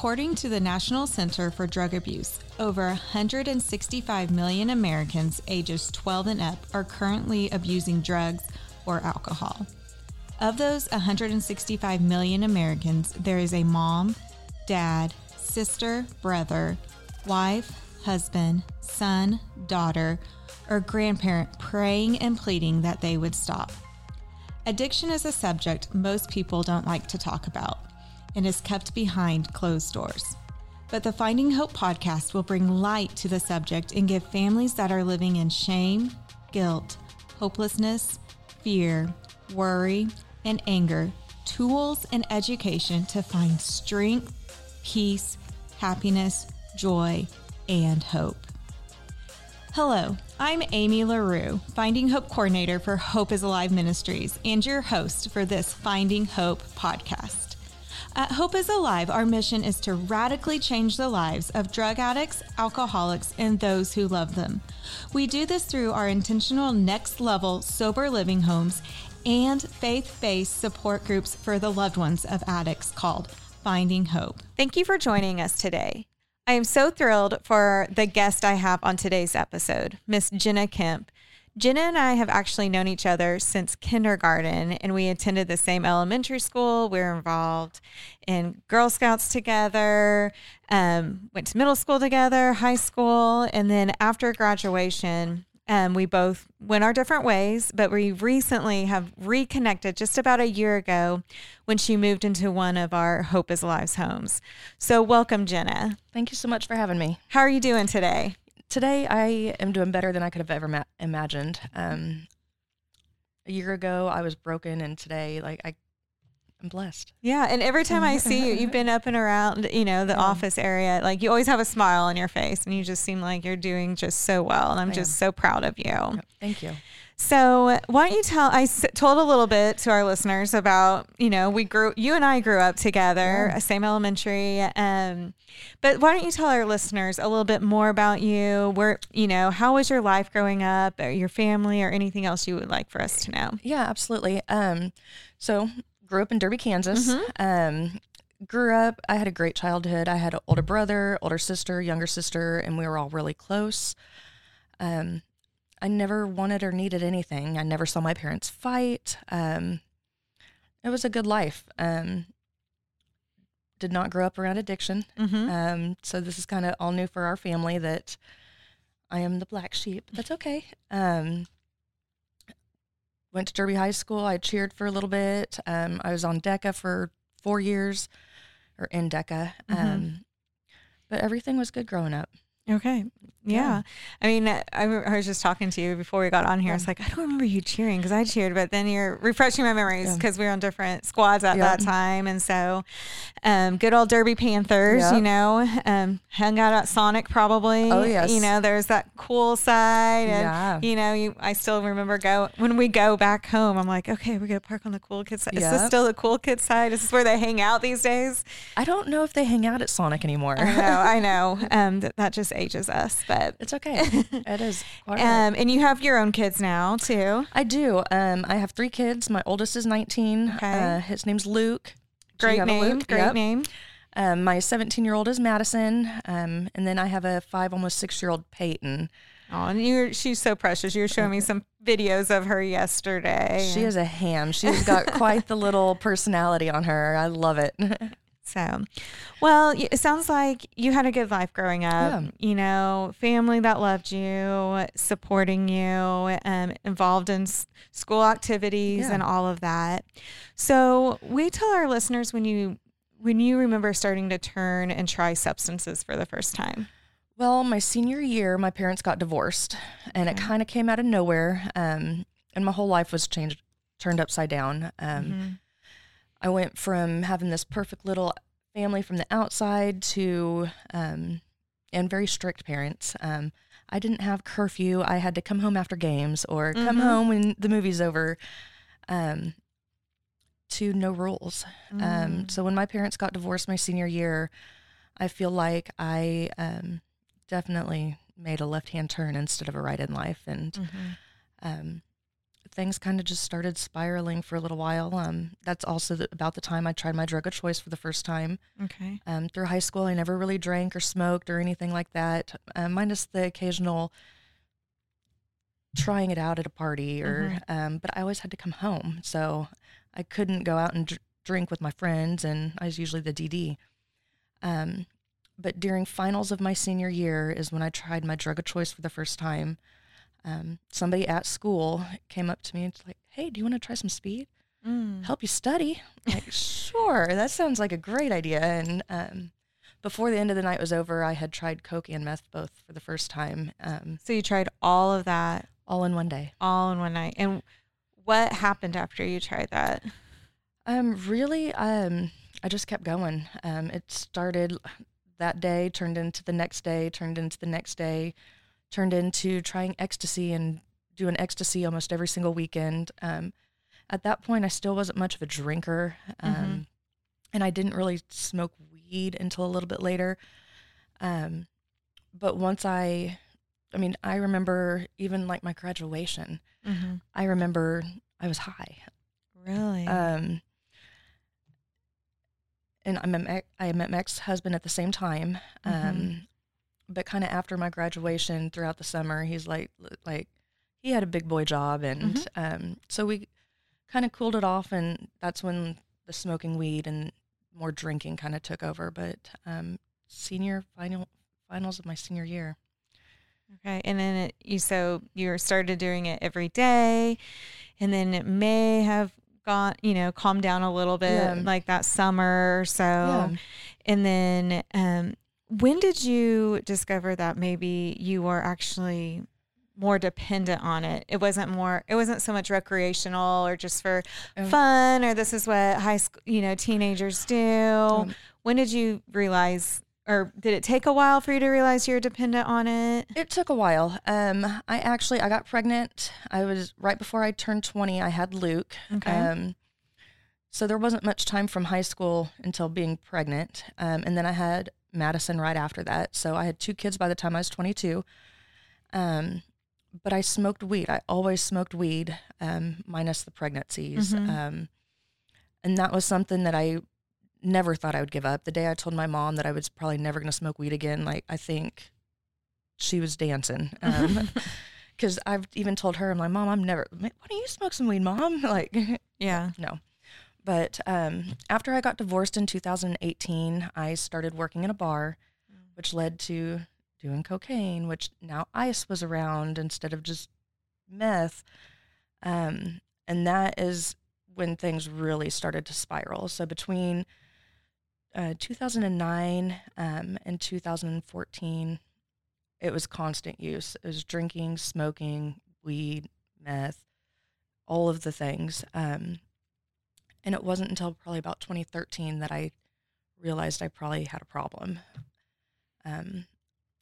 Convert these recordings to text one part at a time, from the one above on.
According to the National Center for Drug Abuse, over 165 million Americans ages 12 and up are currently abusing drugs or alcohol. Of those 165 million Americans, there is a mom, dad, sister, brother, wife, husband, son, daughter, or grandparent praying and pleading that they would stop. Addiction is a subject most people don't like to talk about and is kept behind closed doors. But the Finding Hope podcast will bring light to the subject and give families that are living in shame, guilt, hopelessness, fear, worry, and anger tools and education to find strength, peace, happiness, joy, and hope. Hello, I'm Amy LaRue, Finding Hope Coordinator for Hope is Alive Ministries, and your host for this Finding Hope podcast. At Hope is Alive, our mission is to radically change the lives of drug addicts, alcoholics, and those who love them. We do this through our intentional next level sober living homes and faith based support groups for the loved ones of addicts called Finding Hope. Thank you for joining us today. I am so thrilled for the guest I have on today's episode, Miss Jenna Kemp. Jenna and I have actually known each other since kindergarten, and we attended the same elementary school. We were involved in Girl Scouts together, um, went to middle school together, high school, and then after graduation, um, we both went our different ways, but we recently have reconnected just about a year ago when she moved into one of our Hope is Alive's homes. So, welcome, Jenna. Thank you so much for having me. How are you doing today? Today, I am doing better than I could have ever ma- imagined. Um, a year ago, I was broken, and today, like I I'm blessed. Yeah, and every time I see you, you've been up and around, you know, the yeah. office area. Like you always have a smile on your face, and you just seem like you're doing just so well. And I'm I just am. so proud of you. Thank you. So, why don't you tell? I told a little bit to our listeners about, you know, we grew, you and I grew up together, yeah. same elementary. Um, but why don't you tell our listeners a little bit more about you? Where, you know, how was your life growing up, or your family, or anything else you would like for us to know? Yeah, absolutely. Um, so grew up in Derby, Kansas. Mm-hmm. Um, grew up, I had a great childhood. I had an older brother, older sister, younger sister, and we were all really close. Um, I never wanted or needed anything. I never saw my parents fight. Um, it was a good life. Um, did not grow up around addiction. Mm-hmm. Um, so this is kind of all new for our family that I am the black sheep. That's okay. Um, went to Derby High School. I cheered for a little bit. Um, I was on DECA for four years, or in DECA. Mm-hmm. Um, but everything was good growing up. Okay. Yeah. yeah. I mean, I, I, was just talking to you before we got on here. Yeah. It's like, I don't remember you cheering because I cheered, but then you're refreshing my memories because yeah. we were on different squads at that time. And so, um, good old Derby Panthers, you know, um, hung out at Sonic probably. Oh, yes. You know, there's that cool side. And, yeah. you know, you, I still remember go when we go back home, I'm like, okay, we're going to park on the cool kids side. Is this still the cool kids side? Is this where they hang out these days? I don't know if they hang out at Sonic anymore. I know. I know. Um, that, that just ages us, but it's okay. it is. Um, and you have your own kids now too. I do. Um, I have three kids. My oldest is 19. Okay. Uh, his name's Luke. Great name. Luke? Great yep. name. Um, my 17 year old is Madison. Um, and then I have a five, almost six year old Peyton. Oh, and you're she's so precious. You were showing me some videos of her yesterday. She is a ham. She's got quite the little personality on her. I love it. So, well, it sounds like you had a good life growing up. Yeah. You know, family that loved you, supporting you, um, involved in school activities yeah. and all of that. So, we tell our listeners when you when you remember starting to turn and try substances for the first time. Well, my senior year, my parents got divorced, and okay. it kind of came out of nowhere. Um, and my whole life was changed, turned upside down. Um, mm-hmm I went from having this perfect little family from the outside to, um, and very strict parents. Um, I didn't have curfew. I had to come home after games or come mm-hmm. home when the movie's over. Um, to no rules. Um, mm. so when my parents got divorced my senior year, I feel like I um, definitely made a left hand turn instead of a right in life, and mm-hmm. um, things kind of just started spiraling for a little while. Um, that's also the, about the time I tried my drug of choice for the first time. Okay. Um, through high school, I never really drank or smoked or anything like that, uh, minus the occasional trying it out at a party or Mhm. um, but I always had to come home so I couldn't go out and dr- drink with my friends and I was usually the DD um, but during finals of my senior year is when I tried my drug of choice for the first time um, somebody at school came up to me and was like hey do you want to try some speed Mm. help you study I'm like sure that sounds like a great idea and um, before the end of the night was over I had tried coke and meth both for the first time um, So you tried all of that all in one day all in one night. And what happened after you tried that? Um, really, um, I just kept going. Um, it started that day, turned into the next day, turned into the next day, turned into trying ecstasy and doing ecstasy almost every single weekend. Um, at that point, I still wasn't much of a drinker, um, Mhm. and I didn't really smoke weed until a little bit later. Um, but once I, I mean, I remember even like my graduation. Mm-hmm. I remember I was high. Really? Um, and I met my, I met my ex-husband at the same time. Um, Mhm. But kind of after my graduation throughout the summer, he's like, like he had a big boy job. And, Mhm. um, so we kind of cooled it off and that's when the smoking weed and more drinking kind of took over. But, um, senior final finals of my senior year. okay. And then it, you so you started doing it every day, and then it may have gone, you know, calmed down a little bit, Yeah. like that summer or so. Yeah. And then, um, when did you discover that maybe you were actually more dependent on it? It wasn't more. It wasn't so much recreational or just for Um, fun, or this is what high school, you know, teenagers do. Um, when did you realize, or did it take a while for you to realize you're dependent on it? It took a while. Um, I actually I got pregnant. I was right before I turned twenty. I had Luke. Okay. Um, so there wasn't much time from high school until being pregnant, um, and then I had Madison right after that. So I had two kids by the time I was twenty two. Um, but I smoked weed. I always smoked weed, um, minus the pregnancies. Mhm. Um, and that was something that I never thought I would give up. The day I told my mom that I was probably never going to smoke weed again, like I think she was dancing. Um, because I've even told her, I'm like, Mom, I'm never. Why don't you smoke some weed, Mom? Like, yeah. no. But um, after I got divorced in 2018, I started working in a bar, which led to doing cocaine, which now ice was around instead of just meth. Um, and that is when things really started to spiral. So between uh, 2009 um, and 2014, it was constant use. It was drinking, smoking, weed, meth, all of the things. Um, and it wasn't until probably about 2013 that I realized I probably had a problem. Um,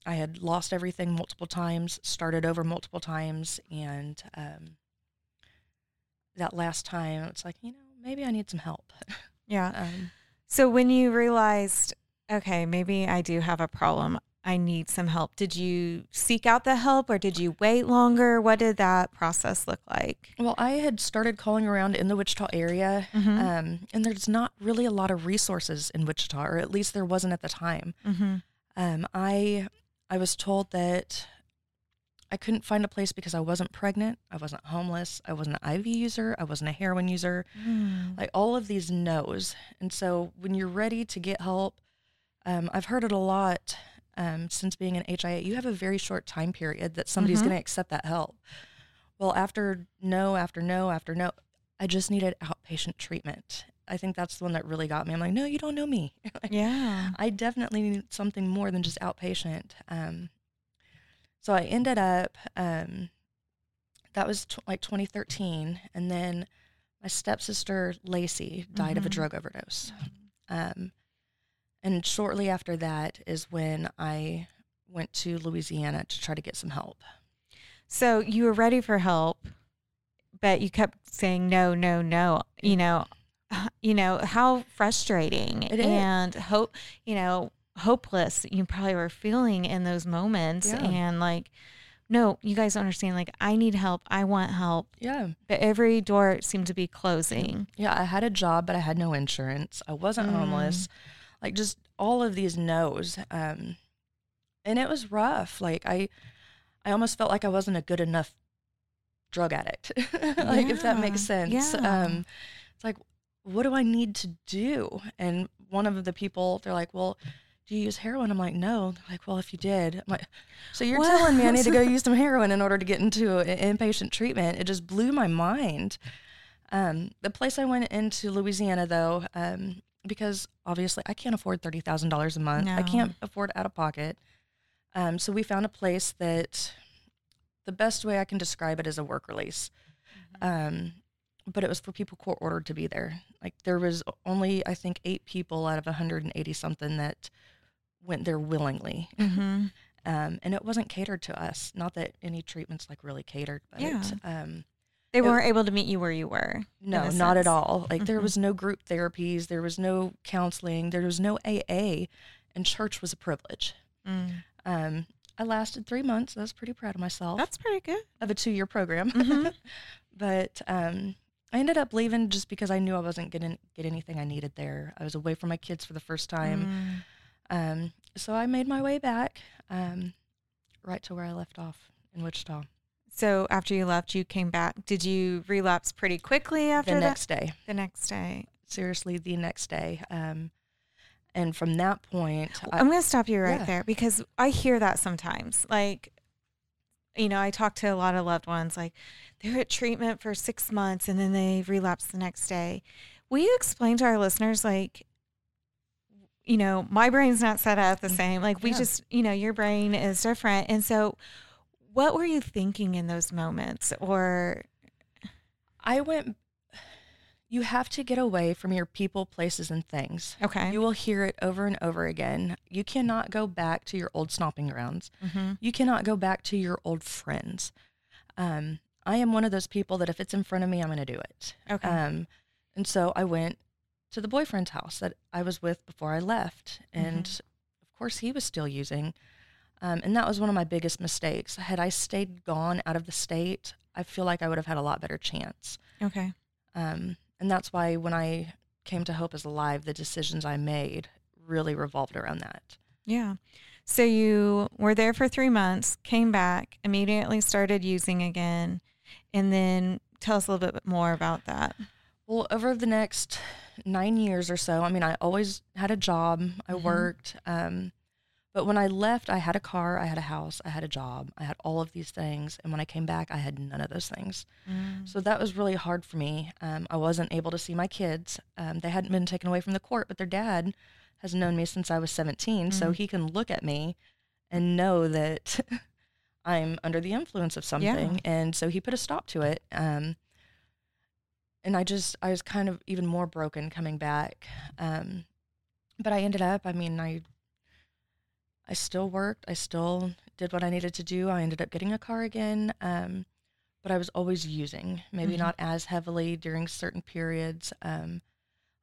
I had lost everything multiple times, started over multiple times, and um, that last time it's like, you know, maybe I need some help. Yeah. Um, So when you realized, okay, maybe I do have a problem, I need some help, did you seek out the help or did you wait longer? What did that process look like? well, I had started calling around in the Wichita area, Mhm. um, and there's not really a lot of resources in Wichita, or at least there wasn't at the time. Mm-hmm. Um, I I was told that I couldn't find a place because I wasn't pregnant, I wasn't homeless, I wasn't an IV user, I wasn't a heroin user, like all of these no's. And so when you're ready to get help, um, I've heard it a lot um, since being an HIA. You have a very short time period that somebody's Mhm. going to accept that help. Well, after no, after no, after no, I just needed outpatient treatment. I think that's the one that really got me. I'm like, no, you don't know me. Like, Yeah. I definitely need something more than just outpatient. Um, so I ended up, um, that was tw- like 2013. And then my stepsister, Lacey, died of a Mhm. drug overdose. Um, and shortly after that is when I went to Louisiana to try to get some help. So you were ready for help, but you kept saying no, no, no. You know, you know how frustrating and hope. You know, hopeless. You probably were feeling in those moments, Yeah. and like, no, you guys don't understand. Like, I need help. I want help. Yeah. But every door seemed to be closing. Yeah. I had a job, but I had no insurance. I wasn't Mm. homeless. Like just all of these no's. Um, and it was rough. Like I, I almost felt like I wasn't a good enough drug addict. like if that makes sense. yeah. Um, it's like, what do I need to do? And one of the people, they're like, well, do you use heroin? I'm like, no. They're like, well, if you did, I'm like, so you're What? telling me I need to go use some heroin in order to get into an inpatient treatment? It just blew my mind. Um, the place I went into Louisiana though, um, because obviously I can't afford thirty thousand dollars a month. I can't afford out of pocket. Um, so we found a place that the best way I can describe it is a work release. Um, but it was for people court ordered to be there. Like there was only I think eight people out of 180 something that went there willingly. Mm-hmm. Um, and it wasn't catered to us. Not that any treatments like really catered, but Yeah. um, They weren't able to meet you where you were. no, not at all. Like there Mhm. was no group therapies, there was no counseling, there was no AA, and church was a privilege. Mm. Um, I lasted three months. I was pretty proud of myself That's pretty good. of a two-year program. Mhm. but um, I ended up leaving just because I knew I wasn't going to get anything I needed there. I was away from my kids for the first time. Mm. Um, so I made my way back um, right to where I left off in Wichita So after you left, you came back. Did you relapse pretty quickly after the that? next day. the next day. Seriously, the next day. Um, and from that point, I, I'm going to stop you right yeah. there because I hear that sometimes. Like, you know, I talk to a lot of loved ones, like they're at treatment for six months and then they relapse the next day. Will you explain to our listeners, like, you know, my brain's not set up the same. Like, we Mm, Yeah. just, you know, your brain is different. And so, what were you thinking in those moments? Or, I went. You have to get away from your people, places, and things. okay. You will hear it over and over again. You cannot go back to your old stomping grounds. mm-hmm. You cannot go back to your old friends. Um, I am one of those people that if it's in front of me, I'm going to do it. Okay. Um, and so I went to the boyfriend's house that I was with before I left. And of course, he was still using. Um, and that was one of my biggest mistakes. Had I stayed gone out of the state, I feel like I would have had a lot better chance. okay. Um, and that's why when I came to Hope is Alive, the decisions I made really revolved around that. Yeah. So you were there for three months, came back, immediately started using again, and then tell us a little bit more about that. Well, over the next nine years or so, I mean, I always had a job, I Mhm. worked. Um, but when I left, I had a car, I had a house, I had a job, I had all of these things. And when I came back, I had none of those things. So that was really hard for me. Um, I wasn't able to see my kids. Um, they hadn't been taken away from the court, but their dad has known me since I was 17. So Mhm. he can look at me and know that I'm under the influence of something. And so he put a stop to it. Um, and I just, I was kind of even more broken coming back. Um, but I ended up, I mean, I, I still worked. I still did what I needed to do. I ended up getting a car again. Um, but I was always using, maybe Mhm. not as heavily during certain periods. Um,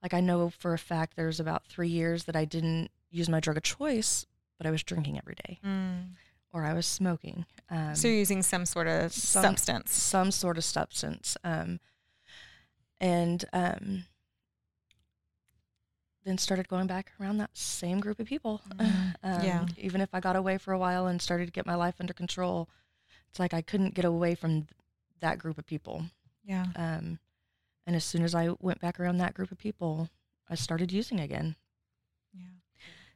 like I know for a fact there was about three years that I didn't use my drug of choice, but I was drinking every day Mm. or I was smoking. Um, so you're using some sort of some- substance. some sort of substance. Um, and um, then started going back around that same group of people. Mhm. Um, Yeah. Even if I got away for a while and started to get my life under control, it's like I couldn't get away from that group of people. Yeah. Um, and as soon as I went back around that group of people, I started using again. Yeah.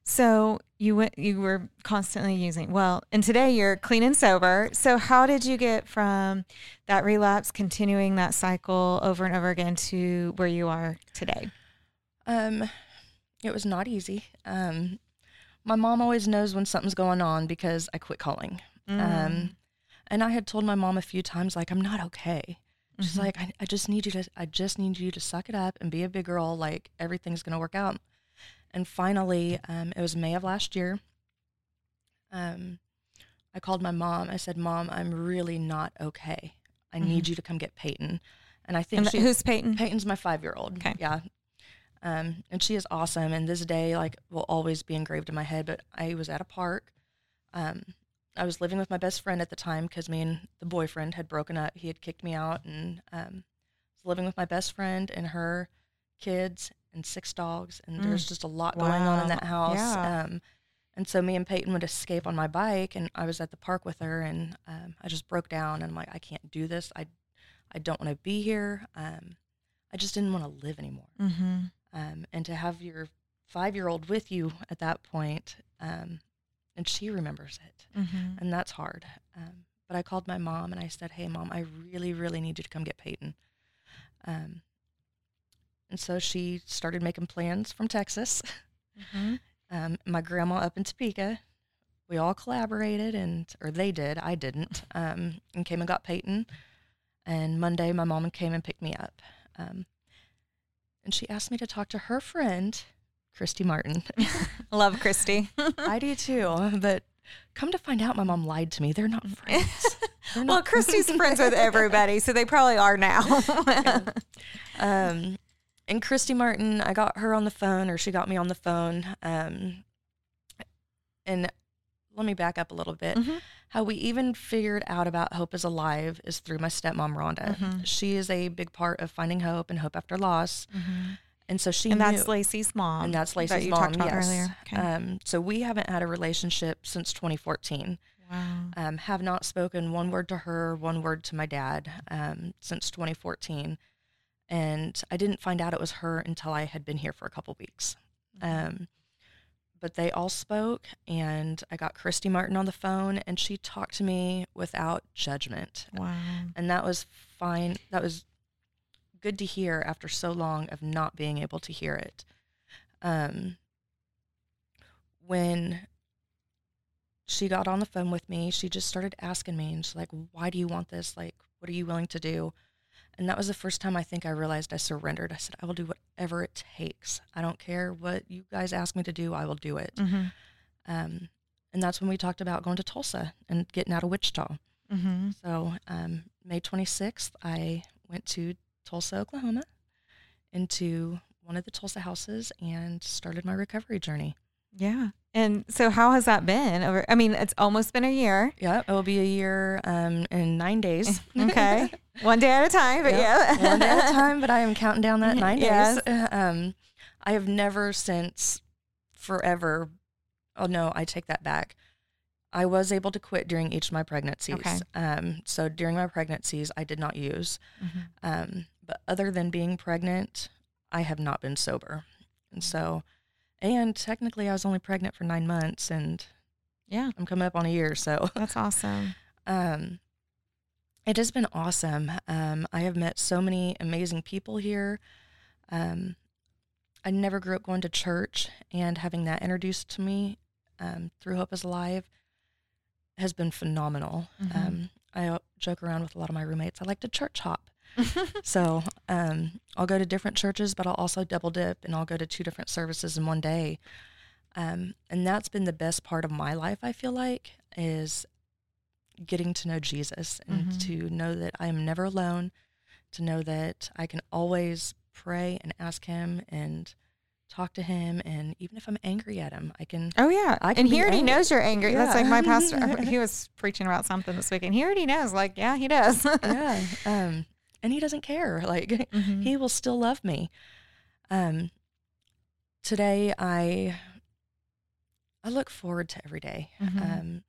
So you went you were constantly using. Well, and today you're clean and sober. So how did you get from that relapse continuing that cycle over and over again to where you are today? Um, it was not easy. Um, my mom always knows when something's going on because I quit calling. Mm. Um, and I had told my mom a few times, like, I'm not okay. She's Mhm. like, I, I just need you to, I just need you to suck it up and be a big girl. Like everything's going to work out. And finally, um, it was May of last year. Um, I called my mom. I said, Mom, I'm really not okay. I need you to come get Peyton. And I think and she, who's Peyton? Peyton's my five year old. Okay. Yeah. Um, and she is awesome. And this day, like, will always be engraved in my head. But I was at a park. Um, I was living with my best friend at the time because me and the boyfriend had broken up. He had kicked me out, and um, was living with my best friend and her kids and six dogs. And there's just a lot going on in that house. Yeah. Um, and so me and Peyton would escape on my bike, and I was at the park with her, and um, I just broke down, and I'm like, I can't do this. I, I don't want to be here. Um, I just didn't want to live anymore. Mm-hmm. Um, and to have your five year old with you at that point, um, and she remembers it, Mm-hmm. and that's hard. Um, but I called my mom and I said, "Hey, mom, I really, really need you to come get Peyton." Um, and so she started making plans from Texas. Mm-hmm. Um, my grandma up in Topeka. We all collaborated, and or they did. I didn't. Um, and came and got Peyton. And Monday, my mom came and picked me up. Um, and she asked me to talk to her friend, Christy Martin. Love Christy. I do too, but come to find out, my mom lied to me. They're not friends. They're well, Christy's friends with everybody, so they probably are now. Um, and Christy Martin, I got her on the phone, or she got me on the phone. Um, and let me back up a little bit. Mhm. How we even figured out about Hope is Alive is through my stepmom, Rhonda. Mhm. She is a big part of finding hope and hope after loss. And so she and that's knew- Lacey's mom. and that's that Lacey's you mom. talked about yes. earlier. Okay. Um, so we haven't had a relationship since 2014. wow. um, have not spoken one word to her, one word to my dad um, since 2014. And I didn't find out it was her until I had been here for a couple weeks. Um, but they all spoke, and I got Christy Martin on the phone, and she talked to me without judgment. Wow. And that was fine. That was good to hear after so long of not being able to hear it. Um, when she got on the phone with me, she just started asking me, and she's like, Why do you want this? Like, what are you willing to do? And that was the first time I think I realized I surrendered. I said, I will do whatever it takes. I don't care what you guys ask me to do, I will do it. Mm-hmm. Um, and that's when we talked about going to Tulsa and getting out of Wichita. Mm-hmm. So um, May 26th, I went to Tulsa, Oklahoma, into one of the Tulsa houses and started my recovery journey. Yeah. And so, how has that been? Over, I mean, it's almost been a year. Yeah, it will be a year um, in nine days. Okay, one day at a time. But Yep, yeah, one day at a time, but I am counting down that nine Yes. days. Um, I have never since forever. Oh no, I take that back. I was able to quit during each of my pregnancies. Okay. Um, so during my pregnancies, I did not use. Mhm. Um, but other than being pregnant, I have not been sober. And so, and technically, I was only pregnant for nine months, and yeah, I'm coming up on a year. So, that's awesome. um, it has been awesome. Um, I have met so many amazing people here. Um, I never grew up going to church, and having that introduced to me um, through Hope is Alive has been phenomenal. Mhm. Um, I joke around with a lot of my roommates. I like to church hop. So um, I'll go to different churches, but I'll also double dip and I'll go to two different services in one day. Um, and that's been the best part of my life, I feel like, is getting to know Jesus and Mhm. to know that I am never alone, to know that I can always pray and ask Him and talk to Him. And even if I'm angry at Him, I can. Oh yeah, I can and he already angry. knows you're angry. That's like my pastor. He was preaching about something this week, and he already knows. Like, yeah, he does. yeah. Um, and He doesn't care. Like, Mhm. he will still love me. Um, today I I look forward to every day. Mhm. Um,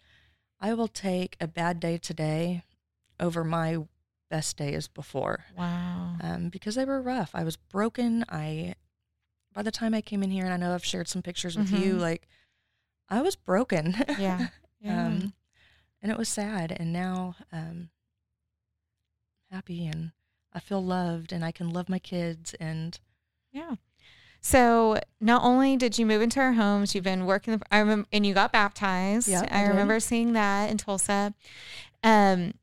I will take a bad day today over my best days before wow. um, because they were rough. I was broken. I by the time I came in here, and I know I've shared some pictures with you, Mhm. like I was broken. Yeah. Yeah. um, and it was sad. And now um, happy and I feel loved, and I can love my kids and. Yeah. So not only did you move into our homes, you've been working. The, I remember, and you got baptized. Yeah, I, I remember seeing that in Tulsa. Um,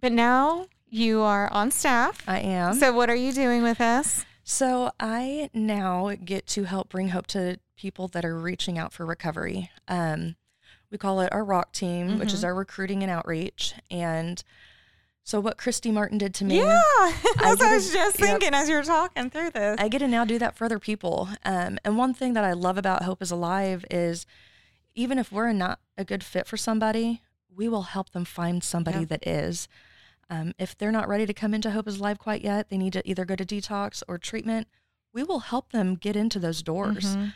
but now you are on staff. I am. So what are you doing with us? So I now get to help bring hope to people that are reaching out for recovery. Um, we call it our rock team, which is Mhm. our recruiting and outreach. And so what Christy Martin did to me, Yeah, that's I a- was just yep. thinking as you were talking through this. I get to now do that for other people. Um, and one thing that I love about Hope is Alive is even if we're not a good fit for somebody, we will help them find somebody that is. Um, if they're not ready to come into Hope is Alive quite yet, they need to either go to detox or treatment. We will help them get into those doors. Mhm.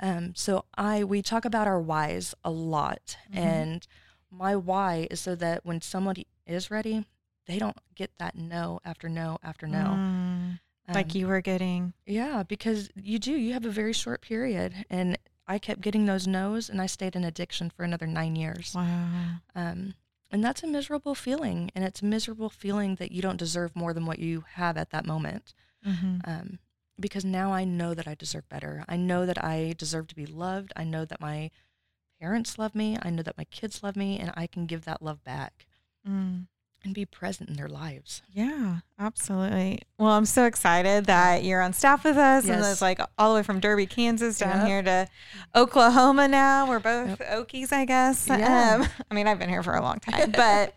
Um, so I we talk about our whys a lot, Mhm. and my why is so that when somebody is ready, they don't get that no after no after no. Mm, like Um, you were getting. yeah, because you do. You have a very short period, and I kept getting those no's, and I stayed in addiction for another nine years. Wow. Um, and that's a miserable feeling, and it's a miserable feeling that you don't deserve more than what you have at that moment. hmm Um, because now I know that I deserve better. I know that I deserve to be loved. I know that my parents love me. I know that my kids love me, and I can give that love back Mm. And be present in their lives. Yeah, absolutely. Well, I'm so excited that you're on staff with us, and it's like all the way from Derby, Kansas, down Yep. here to Oklahoma. Now we're both Okies, I guess. Yeah. Um, I mean, I've been here for a long time, but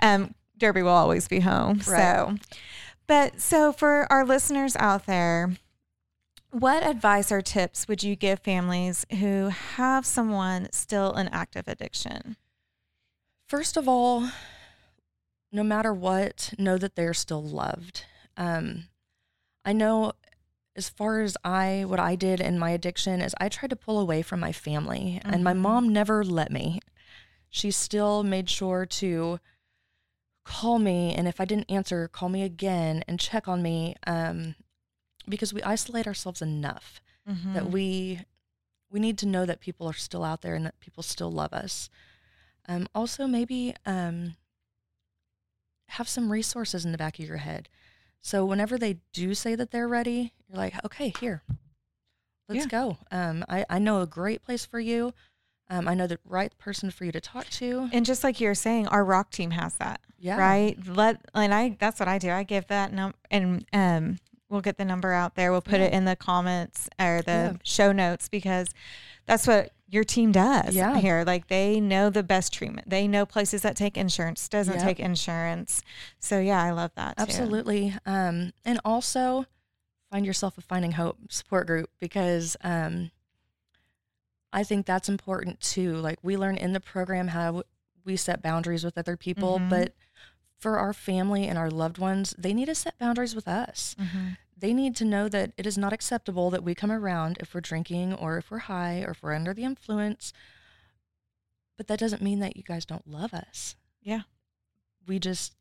um, Derby will always be home. Right. So, but so for our listeners out there, what advice or tips would you give families who have someone still in active addiction? First of all, no matter what, know that they're still loved. Um, I know as far as I, what I did in my addiction is I tried to pull away from my family, and my Mhm. mom never let me. She still made sure to call me, and if I didn't answer, call me again and check on me, um, because we isolate ourselves enough that Mm. we we need to know that people are still out there and that people still love us. Um, also, maybe um, have some resources in the back of your head. So whenever they do say that they're ready, you're like, okay, here, let's Yeah. go. Um, I, I know a great place for you. Um, I know the right person for you to talk to. And just like you're saying, our rock team has that. Yeah. Right. Let and I that's what I do. I give that number and um we'll get the number out there. We'll put Yeah. it in the comments or the Yeah. show notes because that's what your team does Yeah. here. Like they know the best treatment. They know places that take insurance, doesn't Yep. take insurance. So yeah, I love that too. Absolutely. Um, and also find yourself a Finding Hope support group because um, I think that's important too. Like we learn in the program how we set boundaries with other people, Mhm. but for our family and our loved ones, they need to set boundaries with us. Mhm. They need to know that it is not acceptable that we come around if we're drinking or if we're high or if we're under the influence. But that doesn't mean that you guys don't love us. Yeah. We just,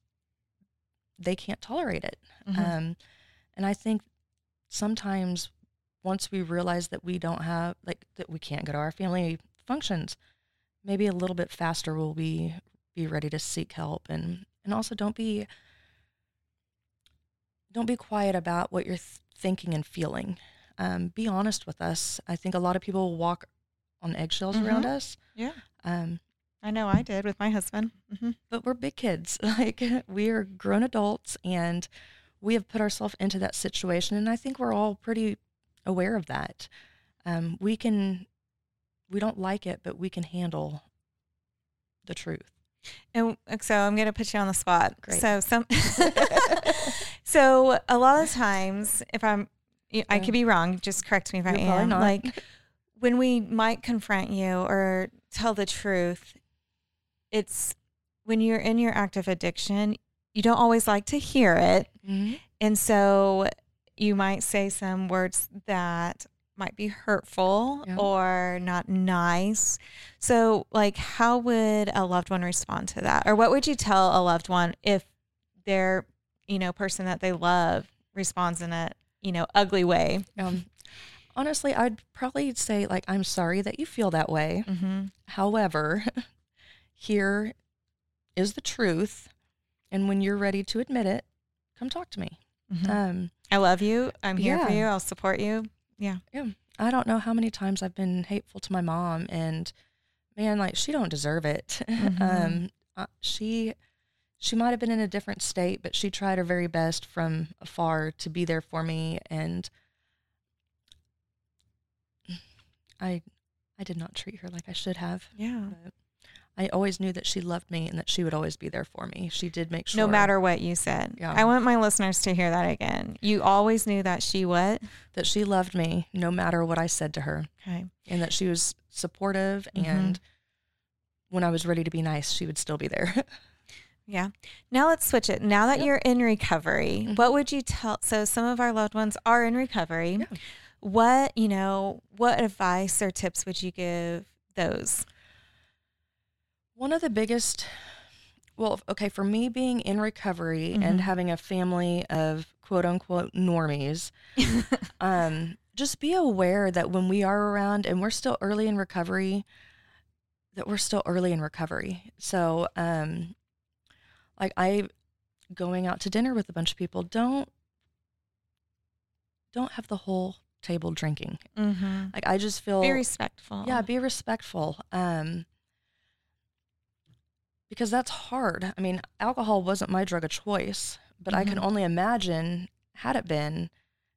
they can't tolerate it. Mhm. Um, and I think sometimes once we realize that we don't have, like, that we can't go to our family functions, maybe a little bit faster we'll be, be ready to seek help and and also don't be don't be quiet about what you're th- thinking and feeling. Um, be honest with us. I think a lot of people walk on eggshells around Mhm. us. Yeah. Um, I know I did with my husband. hmm but we're big kids. Like we are grown adults and we have put ourselves into that situation. And I think we're all pretty aware of that. Um, we can, we don't like it, but we can handle the truth. And so I'm going to put you on the spot. Great. So some, so a lot of times, if I'm, I could be wrong. Just correct me if I You're probably am. not. Like when we might confront you or tell the truth, it's when you're in your active addiction, you don't always like to hear it. Mhm. And so you might say some words that might be hurtful Yeah. or not nice. So, like, how would a loved one respond to that? Or what would you tell a loved one if their, you know, person that they love responds in a, you know, ugly way? Um, honestly, I'd probably say like, I'm sorry that you feel that way. Mm-hmm. However, here is the truth. And when you're ready to admit it, come talk to me. Um, I love you. I'm here for you. I'll support you. I don't know how many times I've been hateful to my mom, and man, like she don't deserve it. Mhm. um, uh, she she might have been in a different state, but she tried her very best from afar to be there for me, and I I did not treat her like I should have. Yeah. But I always knew that she loved me and that she would always be there for me. She did make sure. No matter what you said. Yeah. I want my listeners to hear that again. You always knew that she what? that she loved me, no matter what I said to her. Okay. and that she was supportive Mhm. and when I was ready to be nice, she would still be there. Yeah. Now let's switch it. Now that Yep. you're in recovery, Mhm. what would you tell? So some of our loved ones are in recovery. Yeah. What, you know, what advice or tips would you give those? One of the biggest, well, okay, for me being in recovery Mhm. and having a family of quote unquote normies, um, just be aware that when we are around and we're still early in recovery, that we're still early in recovery. So, um, like I going out to dinner with a bunch of people, don't don't have the whole table drinking. mm-hmm. Like I just feel Be respectful. yeah, be respectful. Um, because that's hard. I mean, alcohol wasn't my drug of choice, but I can Mhm. only imagine had it been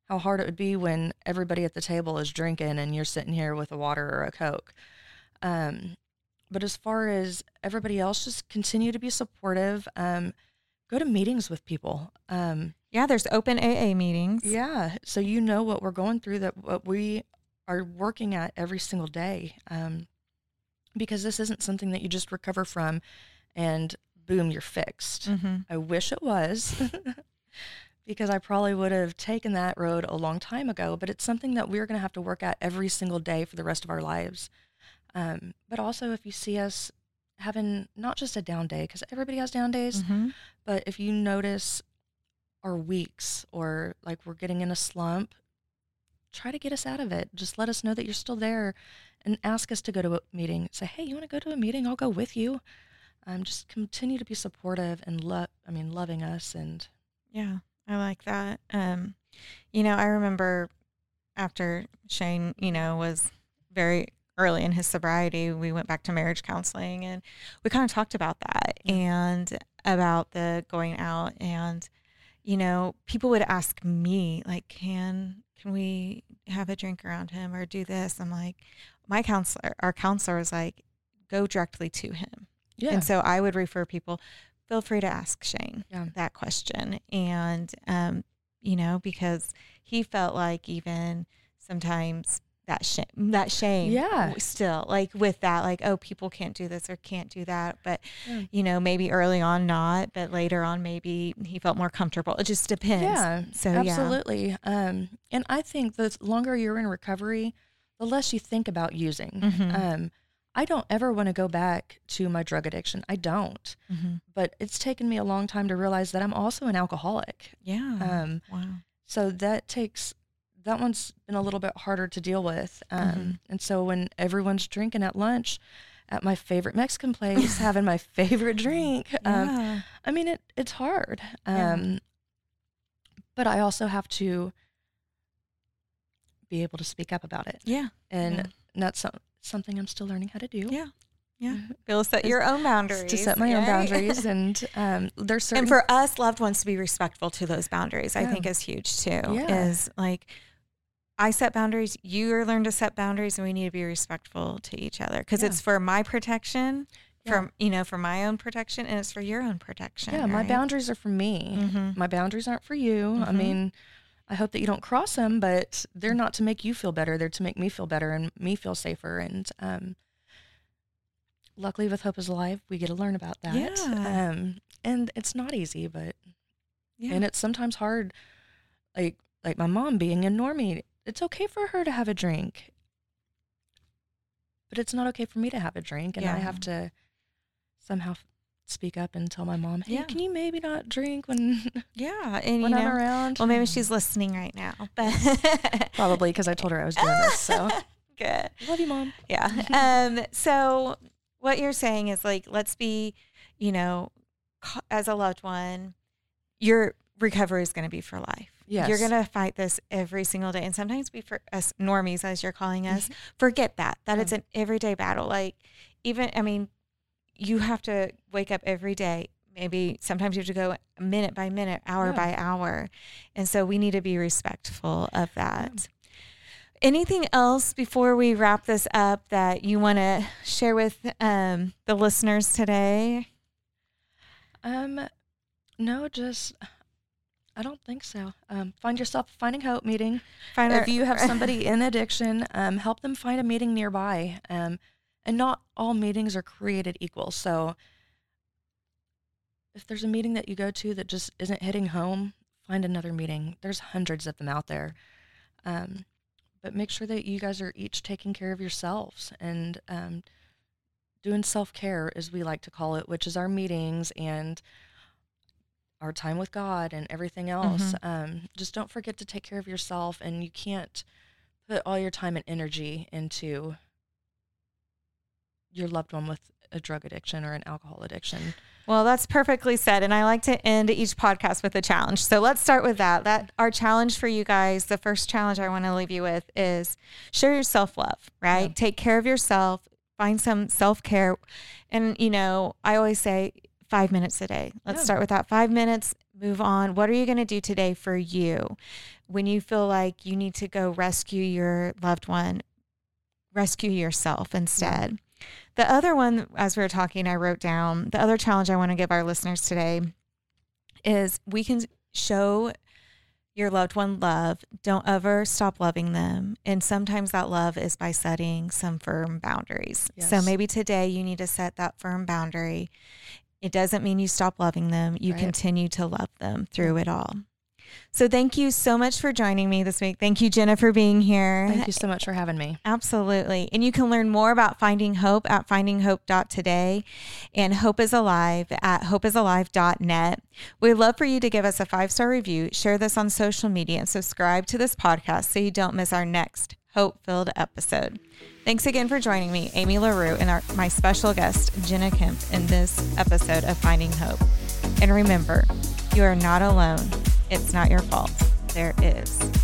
how hard it would be when everybody at the table is drinking and you're sitting here with a water or a coke. Um, but as far as everybody else, just continue to be supportive. Um, go to meetings with people. Um, Yeah. There's open AA meetings. yeah. So you know what we're going through, that what we are working at every single day. Um, because this isn't something that you just recover from and boom, you're fixed. Mm-hmm. I wish it was because I probably would have taken that road a long time ago, but it's something that we're going to have to work at every single day for the rest of our lives. Um, but also, if you see us having not just a down day, because everybody has down days, Mm-hmm. but if you notice our weeks or like we're getting in a slump, try to get us out of it. Just let us know that you're still there and ask us to go to a meeting. Say, hey, you want to go to a meeting? I'll go with you. Um, just continue to be supportive and love, I mean, loving us. And Yeah, I like that. Um, you know, I remember after Shane, you know, was very early in his sobriety, we went back to marriage counseling and we kind of talked about that and about the going out and you know, people would ask me like, "Can can we have a drink around him or do this?" I'm like, my counselor, our counselor is like, "Go directly to him." Yeah, And so I would refer people, feel free to ask Shane Yeah. that question. And, um, you know, because he felt like even sometimes that shame, that shame, Yeah. still like with that, like, oh, people can't do this or can't do that. But, Yeah. you know, maybe early on not, but later on, maybe he felt more comfortable. It just depends. yeah, So, yeah. absolutely. Um, and I think the longer you're in recovery, the less you think about using. Mhm. Um, I don't ever want to go back to my drug addiction. I don't. Mhm. But it's taken me a long time to realize that I'm also an alcoholic. Yeah. Um, wow. so that takes that one's been a little bit harder to deal with. Um, Mhm. And so when everyone's drinking at lunch at my favorite Mexican place, having my favorite drink, um, Yeah. I mean, it it's hard. Yeah. Um, but I also have to be able to speak up about it, yeah. and Yeah. that's some, something I'm still learning how to do. Yeah. Yeah. Mhm. Feel set your own boundaries. To set my own boundaries, and um, there's certain and for us loved ones to be respectful to those boundaries i think is huge too Yeah. is like i set boundaries you learn to set boundaries and we need to be respectful to each other because Yeah. it's for my protection Yeah. from you know for my own protection and it's for your own protection yeah, my boundaries are for me. Mhm. My boundaries aren't for you. I Mhm. mean, I hope that you don't cross them, but they're not to make you feel better. They're to make me feel better and me feel safer. And um, luckily, with Hope is Alive, we get to learn about that. Yeah. Um, and it's not easy, but yeah. and it's sometimes hard. Like like my mom being a normie, it's okay for her to have a drink, but it's not okay for me to have a drink, and I have to somehow speak up and tell my mom, "Hey, Yeah. can you maybe not drink when yeah and when you I'm know around?" well maybe she's listening right now but probably because I told her I was doing this. So good love you, mom. Yeah. Um, so what you're saying is like, let's be, you know, as a loved one, your recovery is going to be for life. Yes. You're going to fight this every single day. And sometimes we, for us normies, as you're calling us, Mm-hmm. forget that, that it's an everyday battle. Like even, I mean, you have to wake up every day. Maybe sometimes you have to go minute by minute, hour Yeah. by hour. And so we need to be respectful of that. Anything else before we wrap this up that you want to share with um, the listeners today? Um, no, just I don't think so. Um, find yourself a finding hope meeting. Find if our- you have somebody in addiction, um, help them find a meeting nearby. Um, And not all meetings are created equal. So if there's a meeting that you go to that just isn't hitting home, find another meeting. There's hundreds of them out there. Um, but make sure that you guys are each taking care of yourselves and um, doing self care, as we like to call it, which is our meetings and our time with God and everything else. Mm-hmm. Um, just don't forget to take care of yourself, and you can't put all your time and energy into your loved one with a drug addiction or an alcohol addiction. Well, that's perfectly said. And I like to end each podcast with a challenge. So let's start with that. That our challenge for you guys, the first challenge I want to leave you with is share your self-love, right? Yeah. Take care of yourself, find some self-care. And you know, I always say 5 minutes a day. Let's yeah. start with that. 5 minutes, move on. What are you going to do today for you? When you feel like you need to go rescue your loved one, rescue yourself instead. Yeah. The other one, as we were talking, I wrote down the other challenge I want to give our listeners today is we can show your loved one love. Don't ever stop loving them. And sometimes that love is by setting some firm boundaries. Yes. So maybe today you need to set that firm boundary. It doesn't mean you stop loving them, you right. continue to love them through it all. So thank you so much for joining me this week. Thank you, Jenna, for being here. Thank you so much for having me. Absolutely. And you can learn more about Finding Hope at findinghope.today and Hope is Alive at hopeisalive.net. We'd love for you to give us a five star review, share this on social media, and subscribe to this podcast so you don't miss our next hope filled episode. Thanks again for joining me, Amy LaRue, and our, my special guest, Jenna Kemp, in this episode of Finding Hope. And remember, you are not alone. It's not your fault. There is.